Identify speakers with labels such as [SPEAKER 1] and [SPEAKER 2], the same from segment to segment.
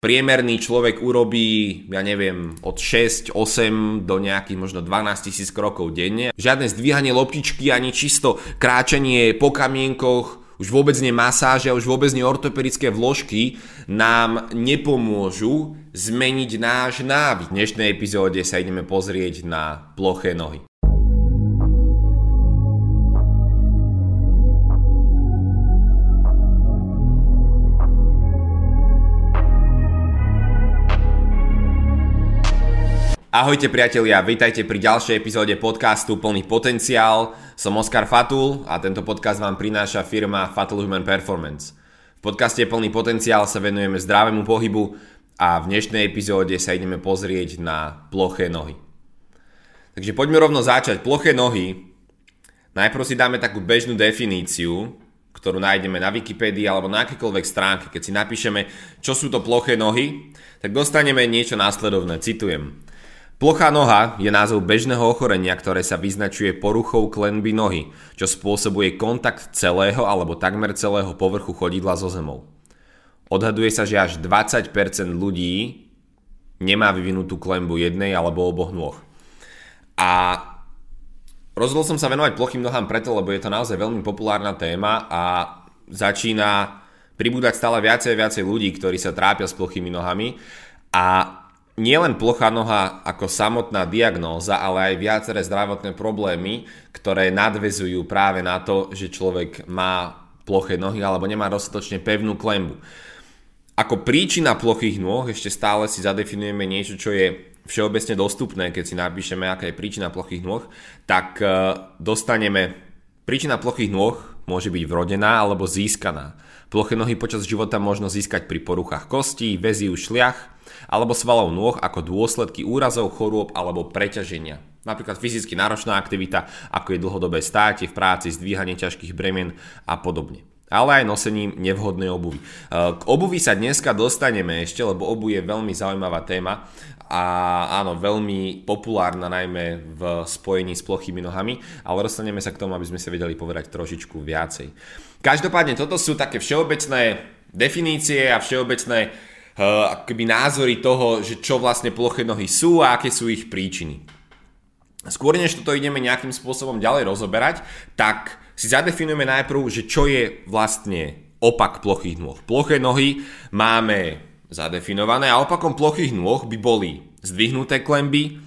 [SPEAKER 1] priemerný človek urobí, ja neviem, od 6, 8 do nejakých možno 12 tisíc krokov denne. Žiadne zdvíhanie loptičky ani čisto kráčanie po kamienkoch, už vôbec nie masáže už vôbec nie ortopedické vložky nám nepomôžu zmeniť náš návyk. V dnešnej epizóde sa ideme pozrieť na ploché nohy. Ahojte priatelia, vítajte pri ďalšej epizóde podcastu Plný potenciál. Som Oskar Fatul a tento podcast vám prináša firma Fatul Human Performance. V podcaste Plný potenciál sa venujeme zdravému pohybu a v dnešnej epizóde sa ideme pozrieť na ploché nohy. Takže poďme rovno začať. Ploché nohy. Najprv si dáme takú bežnú definíciu, ktorú nájdeme na Wikipédii alebo na akékoľvek stránke. Keď si napíšeme, čo sú to ploché nohy, tak dostaneme niečo následovné. Citujem. Plochá noha je názov bežného ochorenia, ktoré sa vyznačuje poruchou klenby nohy, čo spôsobuje kontakt celého alebo takmer celého povrchu chodidla so zemou. Odhaduje sa, že až 20% ľudí nemá vyvinutú klenbu jednej alebo oboch nôh. A rozhodol som sa venovať plochým nohám preto, lebo je to naozaj veľmi populárna téma a začína pribúdať stále viacej a viacej ľudí, ktorí sa trápia s plochými nohami a nielen plochá noha ako samotná diagnóza, ale aj viaceré zdravotné problémy, ktoré nadvezujú práve na to, že človek má ploché nohy alebo nemá dostatočne pevnú klembu. Ako príčina plochých nôh ešte stále si zadefinujeme niečo, čo je všeobecne dostupné, keď si napíšeme, aká je príčina plochých nôh, tak e, dostaneme príčina plochých nôh môže byť vrodená alebo získaná. Ploché nohy počas života možno získať pri poruchách kostí, väzí, šliach, alebo svalov nôh ako dôsledky úrazov, chorôb alebo preťaženia. Napríklad fyzicky náročná aktivita, ako je dlhodobé státie v práci, zdvíhanie ťažkých bremien a podobne ale aj nosením nevhodnej obuvy. E, k obuvi sa dneska dostaneme ešte, lebo obu je veľmi zaujímavá téma a áno, veľmi populárna najmä v spojení s plochými nohami, ale dostaneme sa k tomu, aby sme sa vedeli povedať trošičku viacej. Každopádne toto sú také všeobecné definície a všeobecné Eh, akoby názory toho, že čo vlastne ploché nohy sú a aké sú ich príčiny. Skôr než toto ideme nejakým spôsobom ďalej rozoberať, tak si zadefinujeme najprv, že čo je vlastne opak plochých nôh. Ploché nohy máme zadefinované a opakom plochých nôh by boli zdvihnuté klemby,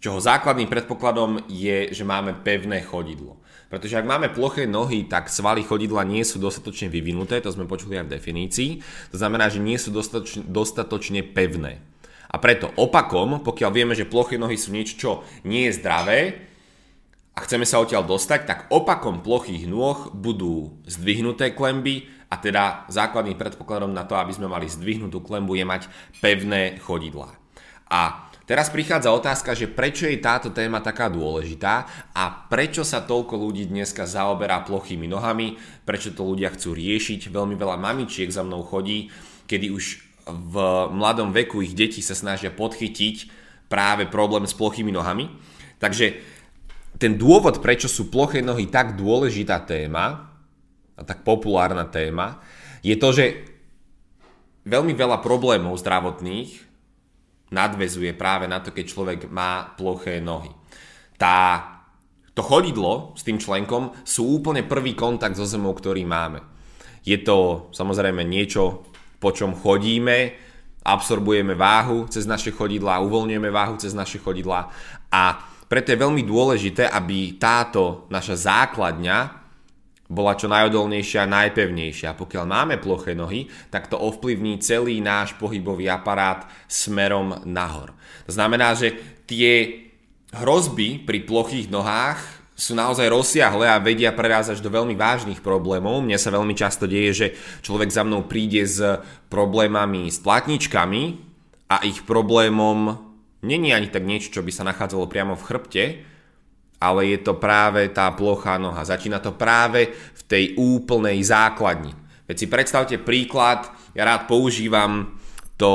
[SPEAKER 1] čoho základným predpokladom je, že máme pevné chodidlo. Pretože ak máme ploché nohy, tak svaly chodidla nie sú dostatočne vyvinuté, to sme počuli aj v definícii. To znamená, že nie sú dostatočne, dostatočne pevné. A preto opakom, pokiaľ vieme, že ploché nohy sú niečo, čo nie je zdravé a chceme sa odtiaľ dostať, tak opakom plochých nôh budú zdvihnuté klemby a teda základným predpokladom na to, aby sme mali zdvihnutú klembu je mať pevné chodidlá. A Teraz prichádza otázka, že prečo je táto téma taká dôležitá a prečo sa toľko ľudí dneska zaoberá plochými nohami, prečo to ľudia chcú riešiť. Veľmi veľa mamičiek za mnou chodí, kedy už v mladom veku ich deti sa snažia podchytiť práve problém s plochými nohami. Takže ten dôvod, prečo sú ploché nohy tak dôležitá téma a tak populárna téma, je to, že veľmi veľa problémov zdravotných nadvezuje práve na to, keď človek má ploché nohy. Tá, to chodidlo s tým členkom sú úplne prvý kontakt so zemou, ktorý máme. Je to samozrejme niečo, po čom chodíme, absorbujeme váhu cez naše chodidlá, uvoľňujeme váhu cez naše chodidlá a preto je veľmi dôležité, aby táto naša základňa bola čo najodolnejšia a najpevnejšia. Pokiaľ máme ploché nohy, tak to ovplyvní celý náš pohybový aparát smerom nahor. To znamená, že tie hrozby pri plochých nohách sú naozaj rozsiahle a vedia prerázať do veľmi vážnych problémov. Mne sa veľmi často deje, že človek za mnou príde s problémami s platničkami a ich problémom není ani tak niečo, čo by sa nachádzalo priamo v chrbte, ale je to práve tá plochá noha. Začína to práve v tej úplnej základni. Veď si predstavte príklad, ja rád používam to,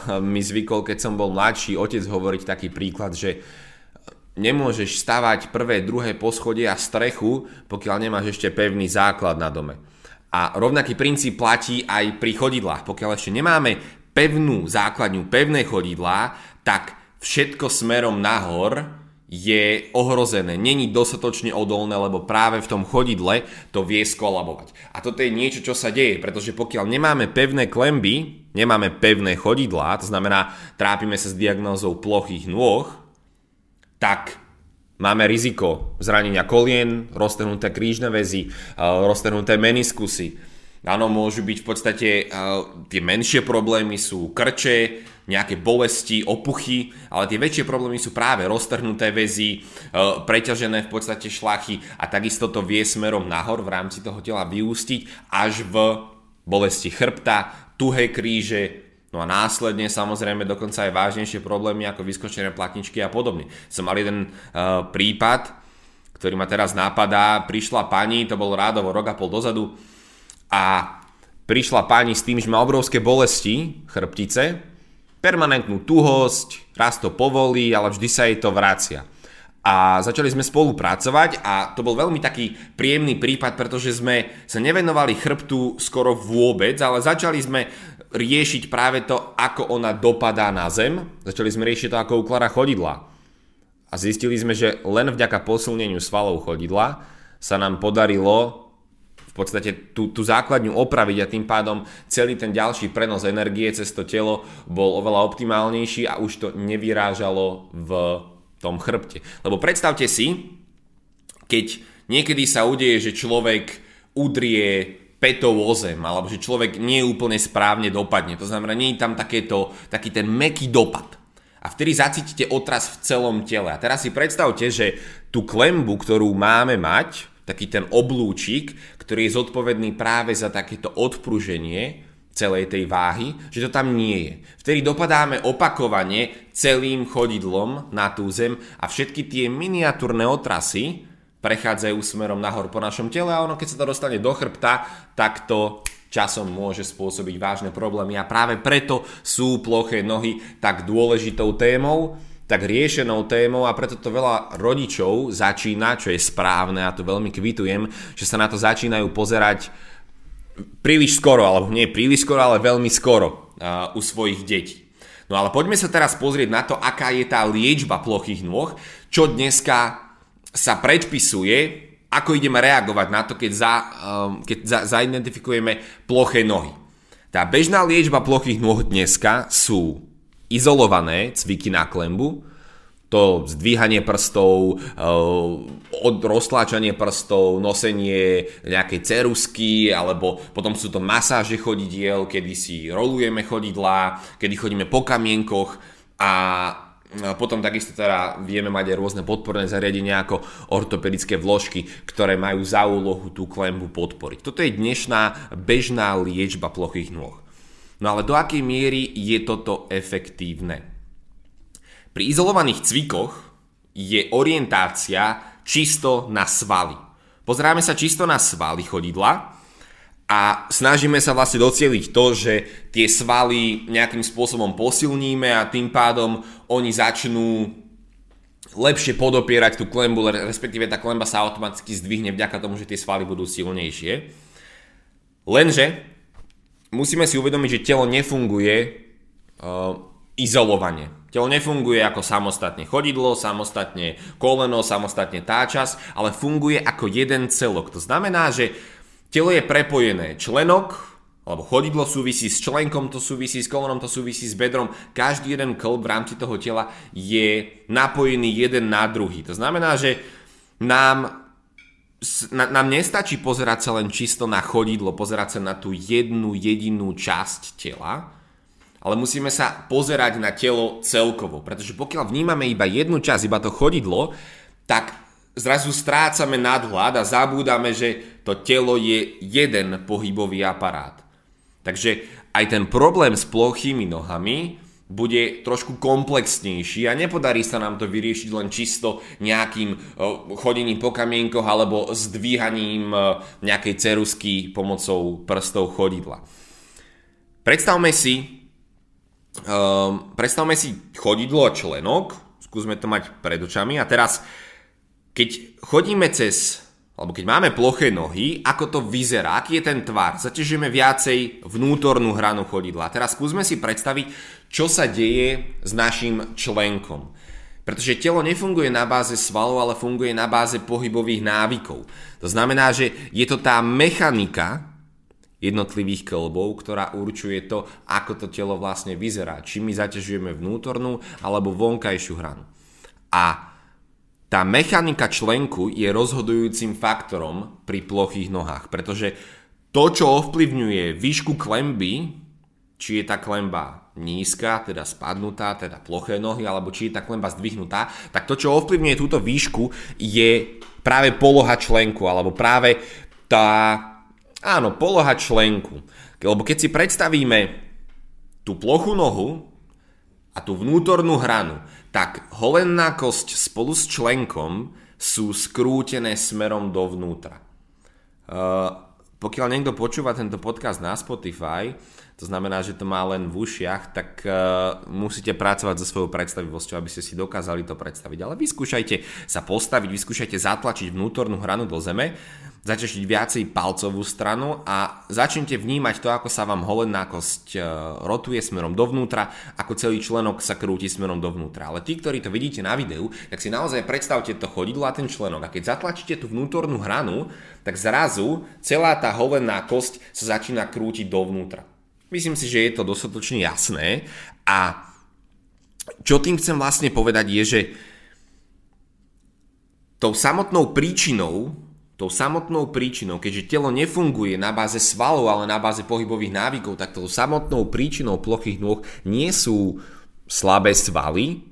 [SPEAKER 1] mi zvykol, keď som bol mladší, otec hovoriť taký príklad, že nemôžeš stavať prvé, druhé poschodie a strechu, pokiaľ nemáš ešte pevný základ na dome. A rovnaký princíp platí aj pri chodidlách. Pokiaľ ešte nemáme pevnú základňu, pevné chodidlá, tak všetko smerom nahor je ohrozené, není dostatočne odolné, lebo práve v tom chodidle to vie skolabovať. A toto je niečo, čo sa deje, pretože pokiaľ nemáme pevné klemby, nemáme pevné chodidlá, to znamená, trápime sa s diagnózou plochých nôh, tak máme riziko zranenia kolien, roztrhnuté krížne väzy, eh, roztrhnuté meniskusy, Áno, môžu byť v podstate, uh, tie menšie problémy sú krče, nejaké bolesti, opuchy, ale tie väčšie problémy sú práve roztrhnuté väzy, uh, preťažené v podstate šlachy a takisto to vie smerom nahor v rámci toho tela vyústiť až v bolesti chrbta, tuhé kríže, no a následne samozrejme dokonca aj vážnejšie problémy ako vyskočené platničky a podobne. Som mal jeden uh, prípad, ktorý ma teraz napadá, prišla pani, to bol rádovo rok a pol dozadu, a prišla pani s tým, že má obrovské bolesti chrbtice, permanentnú tuhosť, raz to povolí, ale vždy sa jej to vracia. A začali sme spolupracovať a to bol veľmi taký príjemný prípad, pretože sme sa nevenovali chrbtu skoro vôbec, ale začali sme riešiť práve to, ako ona dopadá na zem. Začali sme riešiť to, ako ukladá chodidla. A zistili sme, že len vďaka posilneniu svalov chodidla sa nám podarilo v podstate tú, tú základňu opraviť a tým pádom celý ten ďalší prenos energie cez to telo bol oveľa optimálnejší a už to nevyrážalo v tom chrbte. Lebo predstavte si, keď niekedy sa udeje, že človek udrie petou o zem, alebo že človek nie úplne správne dopadne. To znamená, nie je tam takéto, taký ten meký dopad. A vtedy zacítite otras v celom tele. A teraz si predstavte, že tú klembu, ktorú máme mať, taký ten oblúčik, ktorý je zodpovedný práve za takéto odpruženie celej tej váhy, že to tam nie je. Vtedy dopadáme opakovane celým chodidlom na tú zem a všetky tie miniatúrne otrasy prechádzajú smerom nahor po našom tele a ono keď sa to dostane do chrbta, tak to časom môže spôsobiť vážne problémy a práve preto sú ploché nohy tak dôležitou témou tak riešenou témou a preto to veľa rodičov začína, čo je správne a to veľmi kvitujem, že sa na to začínajú pozerať príliš skoro, alebo nie príliš skoro, ale veľmi skoro uh, u svojich detí. No ale poďme sa teraz pozrieť na to, aká je tá liečba plochých nôh, čo dneska sa predpisuje, ako ideme reagovať na to, keď, za, um, keď za, zaidentifikujeme ploché nohy. Tá bežná liečba plochých nôh dneska sú izolované cviky na klembu, to zdvíhanie prstov, eh, roztláčanie prstov, nosenie nejakej cerusky, alebo potom sú to masáže chodidiel, kedy si rolujeme chodidlá, kedy chodíme po kamienkoch a potom takisto teda vieme mať aj rôzne podporné zariadenia ako ortopedické vložky, ktoré majú za úlohu tú klembu podporiť. Toto je dnešná bežná liečba plochých nôh. No ale do akej miery je toto efektívne? Pri izolovaných cvikoch je orientácia čisto na svaly. Pozeráme sa čisto na svaly chodidla a snažíme sa vlastne docieliť to, že tie svaly nejakým spôsobom posilníme a tým pádom oni začnú lepšie podopierať tú klembu, respektíve tá klemba sa automaticky zdvihne vďaka tomu, že tie svaly budú silnejšie. Lenže musíme si uvedomiť, že telo nefunguje uh, izolovane. Telo nefunguje ako samostatne chodidlo, samostatne koleno, samostatne táčas, ale funguje ako jeden celok. To znamená, že telo je prepojené členok, alebo chodidlo súvisí s členkom, to súvisí s kolenom, to súvisí s bedrom. Každý jeden klb v rámci toho tela je napojený jeden na druhý. To znamená, že nám nám nestačí pozerať sa len čisto na chodidlo, pozerať sa na tú jednu jedinú časť tela, ale musíme sa pozerať na telo celkovo, pretože pokiaľ vnímame iba jednu časť, iba to chodidlo, tak zrazu strácame nadhľad a zabúdame, že to telo je jeden pohybový aparát. Takže aj ten problém s plochými nohami bude trošku komplexnejší a nepodarí sa nám to vyriešiť len čisto nejakým chodením po kamienkoch alebo zdvíhaním nejakej cerusky pomocou prstov chodidla. Predstavme si, um, predstavme si chodidlo a členok, skúsme to mať pred očami a teraz keď chodíme cez alebo keď máme ploché nohy, ako to vyzerá, aký je ten tvar. Zaťažujeme viacej vnútornú hranu chodidla. Teraz skúsme si predstaviť, čo sa deje s našim členkom. Pretože telo nefunguje na báze svalov, ale funguje na báze pohybových návykov. To znamená, že je to tá mechanika jednotlivých klbov, ktorá určuje to, ako to telo vlastne vyzerá. Či my zaťažujeme vnútornú alebo vonkajšiu hranu. A tá mechanika členku je rozhodujúcim faktorom pri plochých nohách, pretože to, čo ovplyvňuje výšku klemby, či je tá klemba nízka, teda spadnutá, teda ploché nohy, alebo či je tá klemba zdvihnutá, tak to, čo ovplyvňuje túto výšku, je práve poloha členku, alebo práve tá, áno, poloha členku. Lebo keď si predstavíme tú plochu nohu a tú vnútornú hranu, tak holenná kosť spolu s členkom sú skrútené smerom dovnútra. Uh, pokiaľ niekto počúva tento podcast na Spotify, to znamená, že to má len v ušiach, tak uh, musíte pracovať so svojou predstavivosťou, aby ste si dokázali to predstaviť. Ale vyskúšajte sa postaviť, vyskúšajte zatlačiť vnútornú hranu do zeme, začešiť viacej palcovú stranu a začnite vnímať to, ako sa vám holená kosť uh, rotuje smerom dovnútra, ako celý členok sa krúti smerom dovnútra. Ale tí, ktorí to vidíte na videu, tak si naozaj predstavte to chodidlo a ten členok. A keď zatlačíte tú vnútornú hranu, tak zrazu celá tá holená kosť sa začína krútiť dovnútra. Myslím si, že je to dostatočne jasné a čo tým chcem vlastne povedať je, že tou samotnou príčinou, tou samotnou príčinou, keďže telo nefunguje na báze svalov, ale na báze pohybových návykov, tak tou samotnou príčinou plochých nôh nie sú slabé svaly,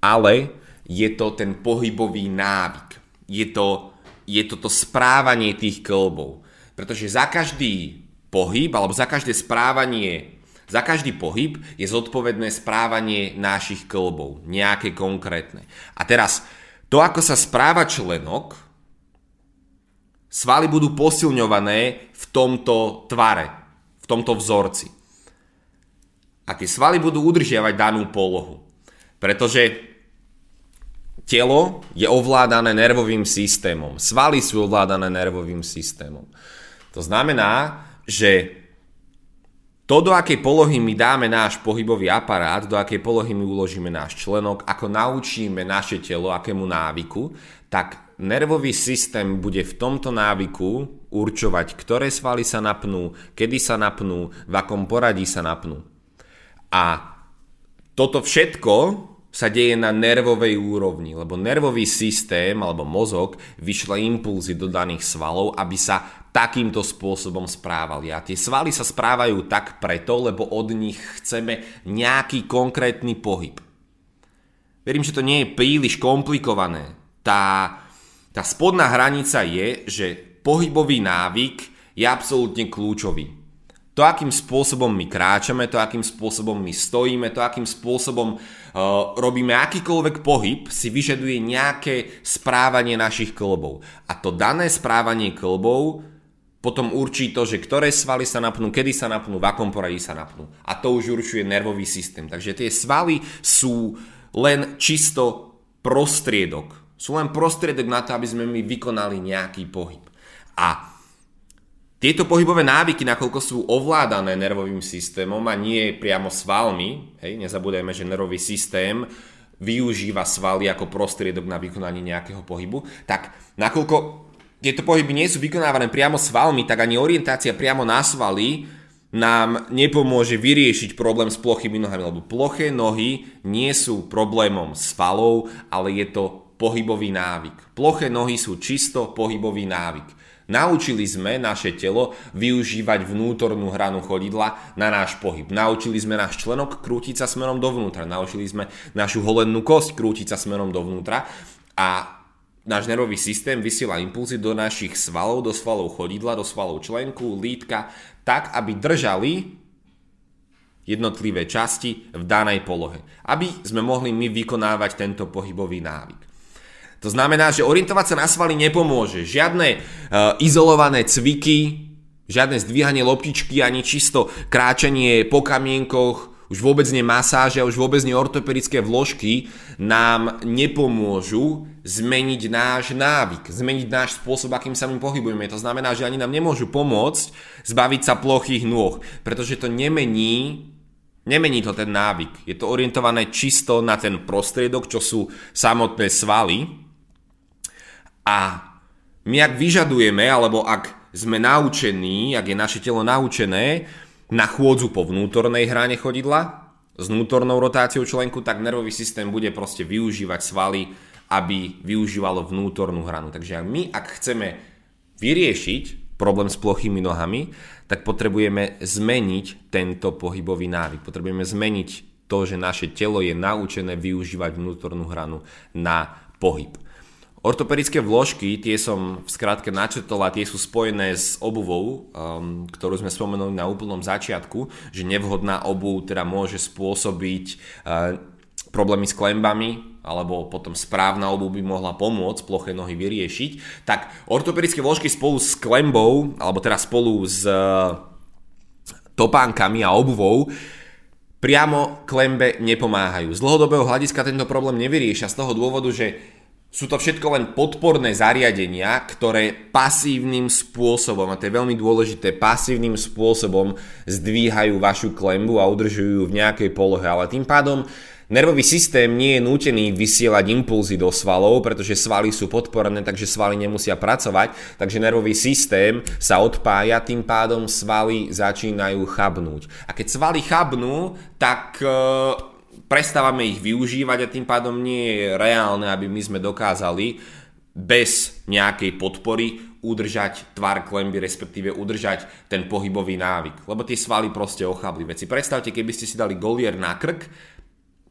[SPEAKER 1] ale je to ten pohybový návyk. Je to, je to to správanie tých klbov. Pretože za každý pohyb, alebo za každé správanie, za každý pohyb je zodpovedné správanie našich klbov, nejaké konkrétne. A teraz, to ako sa správa členok, svaly budú posilňované v tomto tvare, v tomto vzorci. A tie svaly budú udržiavať danú polohu. Pretože telo je ovládané nervovým systémom. Svaly sú ovládané nervovým systémom. To znamená, že to, do akej polohy my dáme náš pohybový aparát, do akej polohy my uložíme náš členok, ako naučíme naše telo, akému návyku, tak nervový systém bude v tomto návyku určovať, ktoré svaly sa napnú, kedy sa napnú, v akom poradí sa napnú. A toto všetko sa deje na nervovej úrovni, lebo nervový systém alebo mozog vyšle impulzy do daných svalov, aby sa takýmto spôsobom správali. A tie svaly sa správajú tak preto, lebo od nich chceme nejaký konkrétny pohyb. Verím, že to nie je príliš komplikované. Tá, tá spodná hranica je, že pohybový návyk je absolútne kľúčový. To, akým spôsobom my kráčame, to, akým spôsobom my stojíme, to, akým spôsobom uh, robíme akýkoľvek pohyb, si vyžaduje nejaké správanie našich klbov. A to dané správanie klbov potom určí to, že ktoré svaly sa napnú, kedy sa napnú, v akom poradí sa napnú. A to už určuje nervový systém. Takže tie svaly sú len čisto prostriedok. Sú len prostriedok na to, aby sme my vykonali nejaký pohyb. A tieto pohybové návyky, nakoľko sú ovládané nervovým systémom a nie priamo svalmi, hej, nezabúdajme, že nervový systém využíva svaly ako prostriedok na vykonanie nejakého pohybu, tak nakoľko tieto pohyby nie sú vykonávané priamo svalmi, tak ani orientácia priamo na svaly nám nepomôže vyriešiť problém s plochými nohami, lebo ploché nohy nie sú problémom svalov, ale je to pohybový návyk. Ploché nohy sú čisto pohybový návyk. Naučili sme naše telo využívať vnútornú hranu chodidla na náš pohyb. Naučili sme náš členok krútiť sa smerom dovnútra. Naučili sme našu holennú kosť krútiť sa smerom dovnútra. A náš nervový systém vysiela impulzy do našich svalov, do svalov chodidla, do svalov členku, lítka, tak, aby držali jednotlivé časti v danej polohe. Aby sme mohli my vykonávať tento pohybový návyk. To znamená, že orientovať sa na svaly nepomôže. Žiadne uh, izolované cviky, žiadne zdvíhanie loptičky, ani čisto kráčanie po kamienkoch, Už vôbec nie masáže už vôbec nie ortopedické vložky nám nepomôžu zmeniť náš návyk, zmeniť náš spôsob, akým sa my pohybujeme. To znamená, že ani nám nemôžu pomôcť zbaviť sa plochých nôh, pretože to nemení Nemení to ten návyk. Je to orientované čisto na ten prostriedok, čo sú samotné svaly. A my ak vyžadujeme, alebo ak sme naučení, ak je naše telo naučené na chôdzu po vnútornej hrane chodidla s vnútornou rotáciou členku, tak nervový systém bude proste využívať svaly, aby využívalo vnútornú hranu. Takže my, ak chceme vyriešiť problém s plochými nohami, tak potrebujeme zmeniť tento pohybový návyk. Potrebujeme zmeniť to, že naše telo je naučené využívať vnútornú hranu na pohyb. Ortopedické vložky, tie som v skratke načetol a tie sú spojené s obuvou, um, ktorú sme spomenuli na úplnom začiatku, že nevhodná obuv teda môže spôsobiť uh, problémy s klembami, alebo potom správna obuv by mohla pomôcť ploché nohy vyriešiť, tak ortopedické vložky spolu s klembou, alebo teda spolu s uh, topánkami a obuvou priamo klembe nepomáhajú. Z dlhodobého hľadiska tento problém nevyriešia z toho dôvodu, že sú to všetko len podporné zariadenia, ktoré pasívnym spôsobom, a to je veľmi dôležité, pasívnym spôsobom zdvíhajú vašu klembu a udržujú ju v nejakej polohe, ale tým pádom Nervový systém nie je nútený vysielať impulzy do svalov, pretože svaly sú podporené, takže svaly nemusia pracovať, takže nervový systém sa odpája, tým pádom svaly začínajú chabnúť. A keď svaly chabnú, tak prestávame ich využívať a tým pádom nie je reálne, aby my sme dokázali bez nejakej podpory udržať tvar klemby, respektíve udržať ten pohybový návyk. Lebo tie svaly proste ochabli. Veď si predstavte, keby ste si dali golier na krk,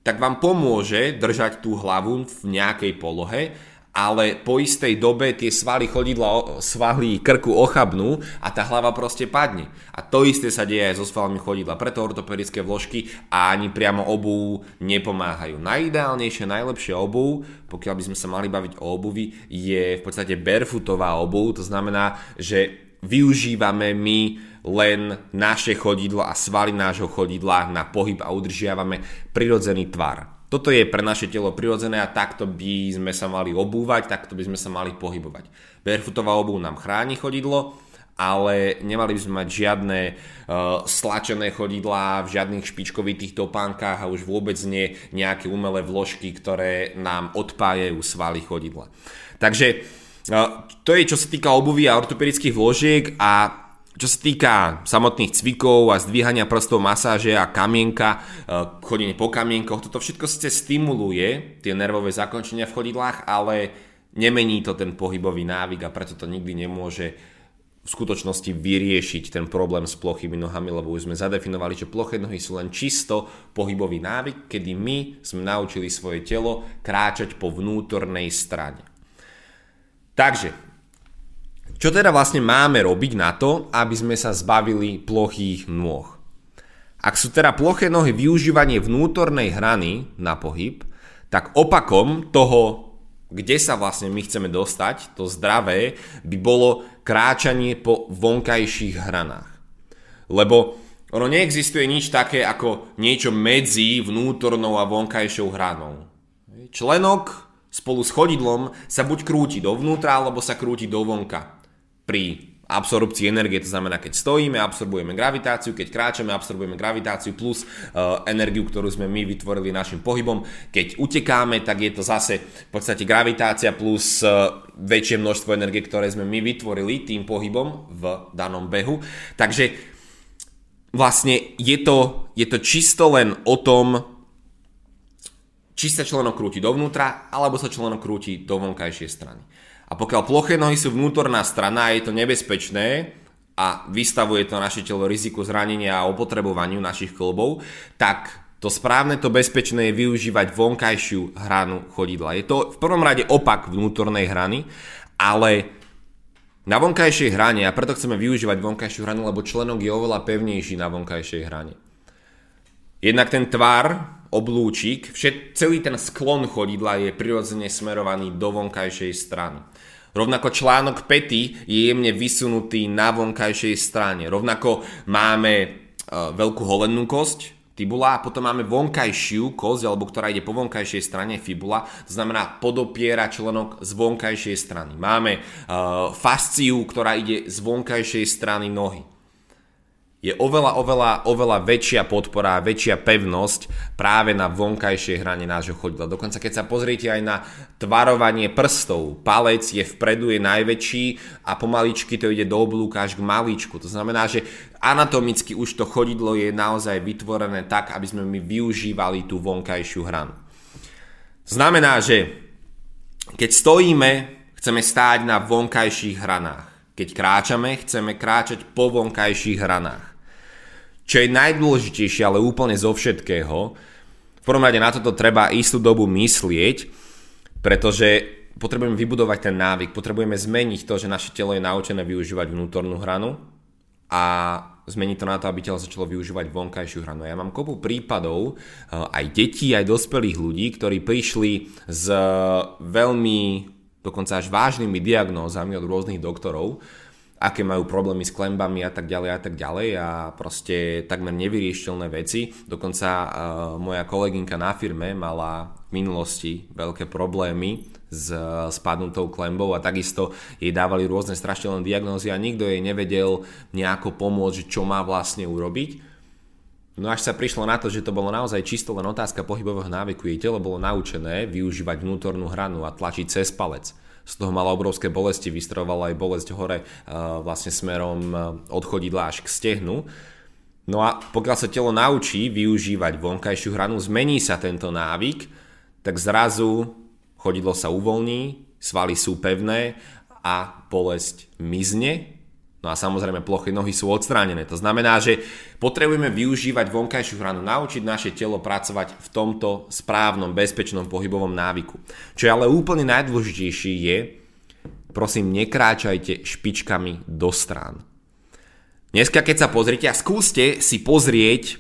[SPEAKER 1] tak vám pomôže držať tú hlavu v nejakej polohe, ale po istej dobe tie svaly chodidla, svaly krku ochabnú a tá hlava proste padne. A to isté sa deje aj so svalmi chodidla. Preto ortopedické vložky a ani priamo obu nepomáhajú. Najideálnejšia, najlepšia obu, pokiaľ by sme sa mali baviť o obuvi, je v podstate barefootová obu. To znamená, že využívame my len naše chodidlo a svaly nášho chodidla na pohyb a udržiavame prirodzený tvar. Toto je pre naše telo prirodzené a takto by sme sa mali obúvať, takto by sme sa mali pohybovať. Barefootová obuv nám chráni chodidlo, ale nemali by sme mať žiadne uh, stlačené chodidlá v žiadnych špičkovitých topánkach a už vôbec nie nejaké umelé vložky, ktoré nám odpájajú svaly chodidla. Takže uh, to je čo sa týka obuvy a ortopedických vložiek a čo sa týka samotných cvikov a zdvíhania prstov, masáže a kamienka, e, chodenie po kamienkoch, toto všetko síce stimuluje tie nervové zakončenia v chodidlách, ale nemení to ten pohybový návyk a preto to nikdy nemôže v skutočnosti vyriešiť ten problém s plochými nohami, lebo už sme zadefinovali, že ploché nohy sú len čisto pohybový návyk, kedy my sme naučili svoje telo kráčať po vnútornej strane. Takže čo teda vlastne máme robiť na to, aby sme sa zbavili plochých nôh? Ak sú teda ploché nohy využívanie vnútornej hrany na pohyb, tak opakom toho, kde sa vlastne my chceme dostať, to zdravé, by bolo kráčanie po vonkajších hranách. Lebo ono neexistuje nič také ako niečo medzi vnútornou a vonkajšou hranou. Členok spolu s chodidlom sa buď krúti dovnútra, alebo sa krúti dovonka pri absorpcii energie, to znamená, keď stojíme, absorbujeme gravitáciu, keď kráčame, absorbujeme gravitáciu plus uh, energiu, ktorú sme my vytvorili našim pohybom. Keď utekáme, tak je to zase v podstate gravitácia plus uh, väčšie množstvo energie, ktoré sme my vytvorili tým pohybom v danom behu. Takže vlastne je to, je to čisto len o tom, či sa členok krúti dovnútra, alebo sa členok krúti do vonkajšej strany. A pokiaľ ploché nohy sú vnútorná strana je to nebezpečné a vystavuje to naše telo riziku zranenia a opotrebovaniu našich klbov, tak to správne, to bezpečné je využívať vonkajšiu hranu chodidla. Je to v prvom rade opak vnútornej hrany, ale na vonkajšej hrane, a preto chceme využívať vonkajšiu hranu, lebo členok je oveľa pevnejší na vonkajšej hrane. Jednak ten tvar, oblúčik, všet, celý ten sklon chodidla je prirodzene smerovaný do vonkajšej strany. Rovnako článok pety je jemne vysunutý na vonkajšej strane. Rovnako máme e, veľkú holennú kosť, tibula a potom máme vonkajšiu kosť, alebo ktorá ide po vonkajšej strane fibula, to znamená podopiera členok z vonkajšej strany. Máme uh, fasciu, ktorá ide z vonkajšej strany nohy je oveľa, oveľa, oveľa väčšia podpora, väčšia pevnosť práve na vonkajšej hrane nášho chodidla. Dokonca keď sa pozriete aj na tvarovanie prstov, palec je vpredu, je najväčší a pomaličky to ide do oblúka až k malíčku. To znamená, že anatomicky už to chodidlo je naozaj vytvorené tak, aby sme my využívali tú vonkajšiu hranu. Znamená, že keď stojíme, chceme stáť na vonkajších hranách. Keď kráčame, chceme kráčať po vonkajších hranách. Čo je najdôležitejšie, ale úplne zo všetkého, v prvom rade na toto treba istú dobu myslieť, pretože potrebujeme vybudovať ten návyk, potrebujeme zmeniť to, že naše telo je naučené využívať vnútornú hranu a zmeniť to na to, aby telo začalo využívať vonkajšiu hranu. Ja mám kopu prípadov eh, aj detí, aj dospelých ľudí, ktorí prišli s veľmi dokonca až vážnymi diagnózami od rôznych doktorov, aké majú problémy s klembami a tak ďalej a tak ďalej a proste takmer nevyriešiteľné veci. Dokonca uh, moja kolegynka na firme mala v minulosti veľké problémy s uh, spadnutou klembou a takisto jej dávali rôzne strašidelné diagnózy a nikto jej nevedel nejako pomôcť, čo má vlastne urobiť. No až sa prišlo na to, že to bolo naozaj čisto len otázka pohybového návyku. Jej telo bolo naučené využívať vnútornú hranu a tlačiť cez palec z toho mala obrovské bolesti, vystrovala aj bolesť hore vlastne smerom od chodidla až k stehnu. No a pokiaľ sa telo naučí využívať vonkajšiu hranu, zmení sa tento návyk, tak zrazu chodidlo sa uvoľní, svaly sú pevné a bolesť mizne No a samozrejme plochy nohy sú odstránené. To znamená, že potrebujeme využívať vonkajšiu hranu, naučiť naše telo pracovať v tomto správnom, bezpečnom pohybovom návyku. Čo je ale úplne najdôležitejší je, prosím, nekráčajte špičkami do strán. Dneska, keď sa pozrite a skúste si pozrieť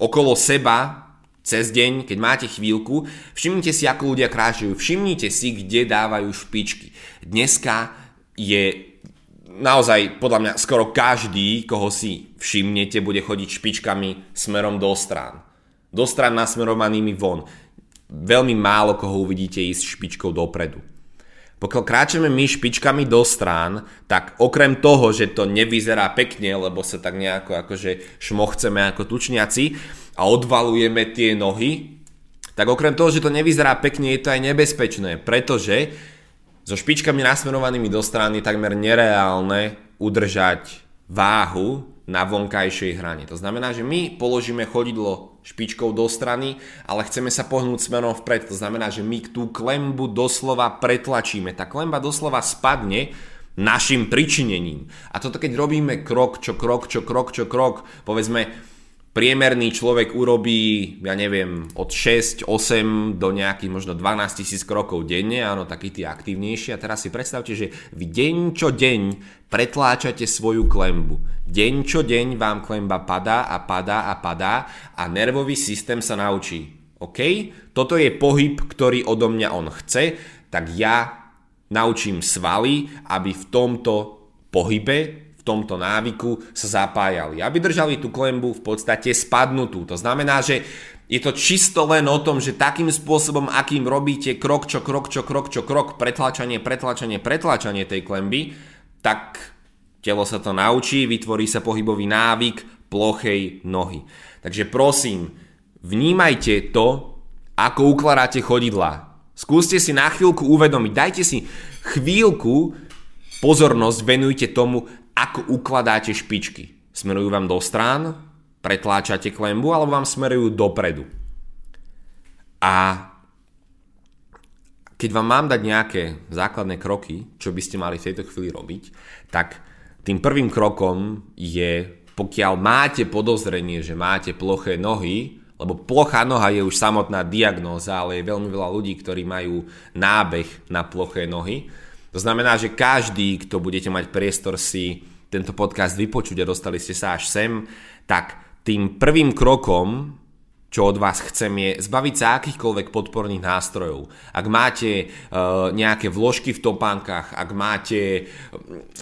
[SPEAKER 1] okolo seba cez deň, keď máte chvíľku, všimnite si, ako ľudia kráčajú, všimnite si, kde dávajú špičky. Dneska je naozaj podľa mňa skoro každý, koho si všimnete, bude chodiť špičkami smerom do strán. Do strán nasmerovanými von. Veľmi málo koho uvidíte ísť špičkou dopredu. Pokiaľ kráčame my špičkami do strán, tak okrem toho, že to nevyzerá pekne, lebo sa tak nejako akože šmochceme ako tučniaci a odvalujeme tie nohy, tak okrem toho, že to nevyzerá pekne, je to aj nebezpečné, pretože so špičkami nasmerovanými do strany takmer nereálne udržať váhu na vonkajšej hrane. To znamená, že my položíme chodidlo špičkou do strany, ale chceme sa pohnúť smerom vpred. To znamená, že my tú klembu doslova pretlačíme. Tá klemba doslova spadne našim pričinením. A toto keď robíme krok, čo krok, čo krok, čo krok, povedzme priemerný človek urobí, ja neviem, od 6, 8 do nejakých možno 12 tisíc krokov denne, áno, taký tí aktívnejší. A teraz si predstavte, že vy deň čo deň pretláčate svoju klembu. Deň čo deň vám klemba padá a padá a padá a nervový systém sa naučí. OK? Toto je pohyb, ktorý odo mňa on chce, tak ja naučím svaly, aby v tomto pohybe tomto návyku sa zapájali. Aby držali tú klembu v podstate spadnutú. To znamená, že je to čisto len o tom, že takým spôsobom, akým robíte krok čo krok čo krok čo krok, pretlačanie, pretlačanie, pretlačanie tej klemby, tak telo sa to naučí, vytvorí sa pohybový návyk plochej nohy. Takže prosím, vnímajte to, ako ukladáte chodidla. Skúste si na chvíľku uvedomiť, dajte si chvíľku pozornosť, venujte tomu, ako ukladáte špičky. Smerujú vám do strán, pretláčate klembu, alebo vám smerujú dopredu. A keď vám mám dať nejaké základné kroky, čo by ste mali v tejto chvíli robiť, tak tým prvým krokom je, pokiaľ máte podozrenie, že máte ploché nohy, lebo plochá noha je už samotná diagnóza, ale je veľmi veľa ľudí, ktorí majú nábeh na ploché nohy, to znamená, že každý, kto budete mať priestor si tento podcast vypočuť a dostali ste sa až sem, tak tým prvým krokom, čo od vás chcem, je zbaviť sa akýchkoľvek podporných nástrojov. Ak máte uh, nejaké vložky v topánkach, ak máte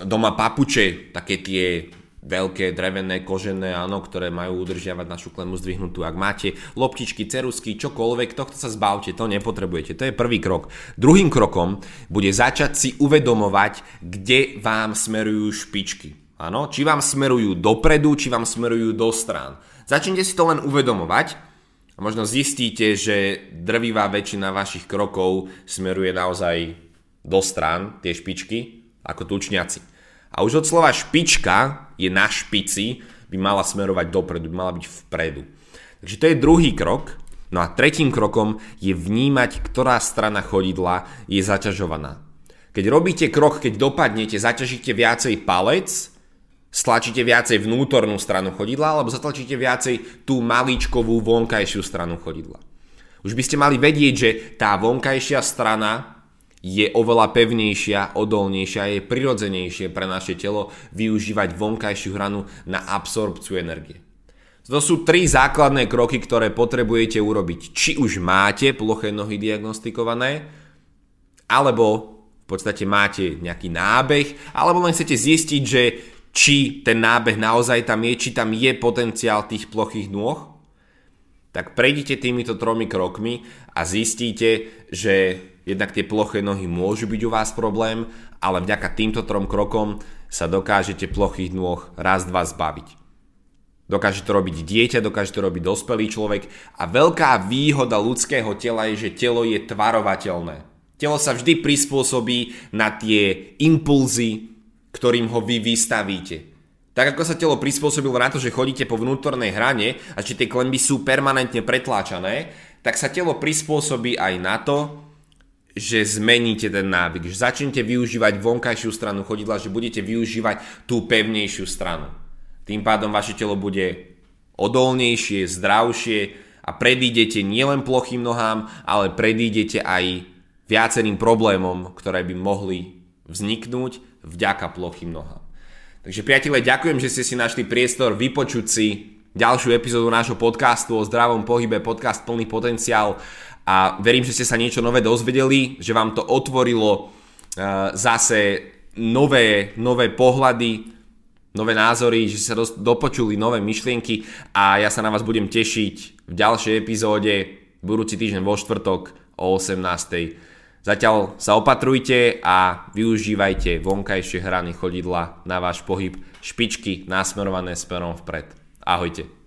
[SPEAKER 1] doma papuče, také tie veľké drevené, kožené, áno, ktoré majú udržiavať našu klemu zdvihnutú. Ak máte loptičky, cerusky, čokoľvek, tohto sa zbavte, to nepotrebujete. To je prvý krok. Druhým krokom bude začať si uvedomovať, kde vám smerujú špičky. Áno, či vám smerujú dopredu, či vám smerujú do strán. Začnite si to len uvedomovať a možno zistíte, že drvivá väčšina vašich krokov smeruje naozaj do strán, tie špičky, ako tučňaci. A už od slova špička je na špici, by mala smerovať dopredu, by mala byť vpredu. Takže to je druhý krok. No a tretím krokom je vnímať, ktorá strana chodidla je zaťažovaná. Keď robíte krok, keď dopadnete, zaťažíte viacej palec, stlačíte viacej vnútornú stranu chodidla, alebo zatlačíte viacej tú maličkovú vonkajšiu stranu chodidla. Už by ste mali vedieť, že tá vonkajšia strana je oveľa pevnejšia, odolnejšia, je prirodzenejšie pre naše telo využívať vonkajšiu hranu na absorpciu energie. To sú tri základné kroky, ktoré potrebujete urobiť. Či už máte ploché nohy diagnostikované, alebo v podstate máte nejaký nábeh, alebo len chcete zistiť, že či ten nábeh naozaj tam je, či tam je potenciál tých plochých nôh, tak prejdite týmito tromi krokmi a zistíte, že Jednak tie ploché nohy môžu byť u vás problém, ale vďaka týmto trom krokom sa dokážete plochých nôh raz, dva zbaviť. Dokáže to robiť dieťa, dokáže to robiť dospelý človek a veľká výhoda ľudského tela je, že telo je tvarovateľné. Telo sa vždy prispôsobí na tie impulzy, ktorým ho vy vystavíte. Tak ako sa telo prispôsobilo na to, že chodíte po vnútornej hrane a že tie klemby sú permanentne pretláčané, tak sa telo prispôsobí aj na to, že zmeníte ten návyk, že začnete využívať vonkajšiu stranu chodidla, že budete využívať tú pevnejšiu stranu. Tým pádom vaše telo bude odolnejšie, zdravšie a predídete nielen plochým nohám, ale predídete aj viacerým problémom, ktoré by mohli vzniknúť vďaka plochým nohám. Takže priatelia, ďakujem, že ste si našli priestor vypočuť si ďalšiu epizódu nášho podcastu o zdravom pohybe, podcast plný potenciál a verím, že ste sa niečo nové dozvedeli, že vám to otvorilo uh, zase nové, nové pohľady, nové názory, že sa dopočuli nové myšlienky a ja sa na vás budem tešiť v ďalšej epizóde budúci týždeň vo štvrtok o 18. Zatiaľ sa opatrujte a využívajte vonkajšie hrany chodidla na váš pohyb, špičky nasmerované smerom vpred. Ahojte.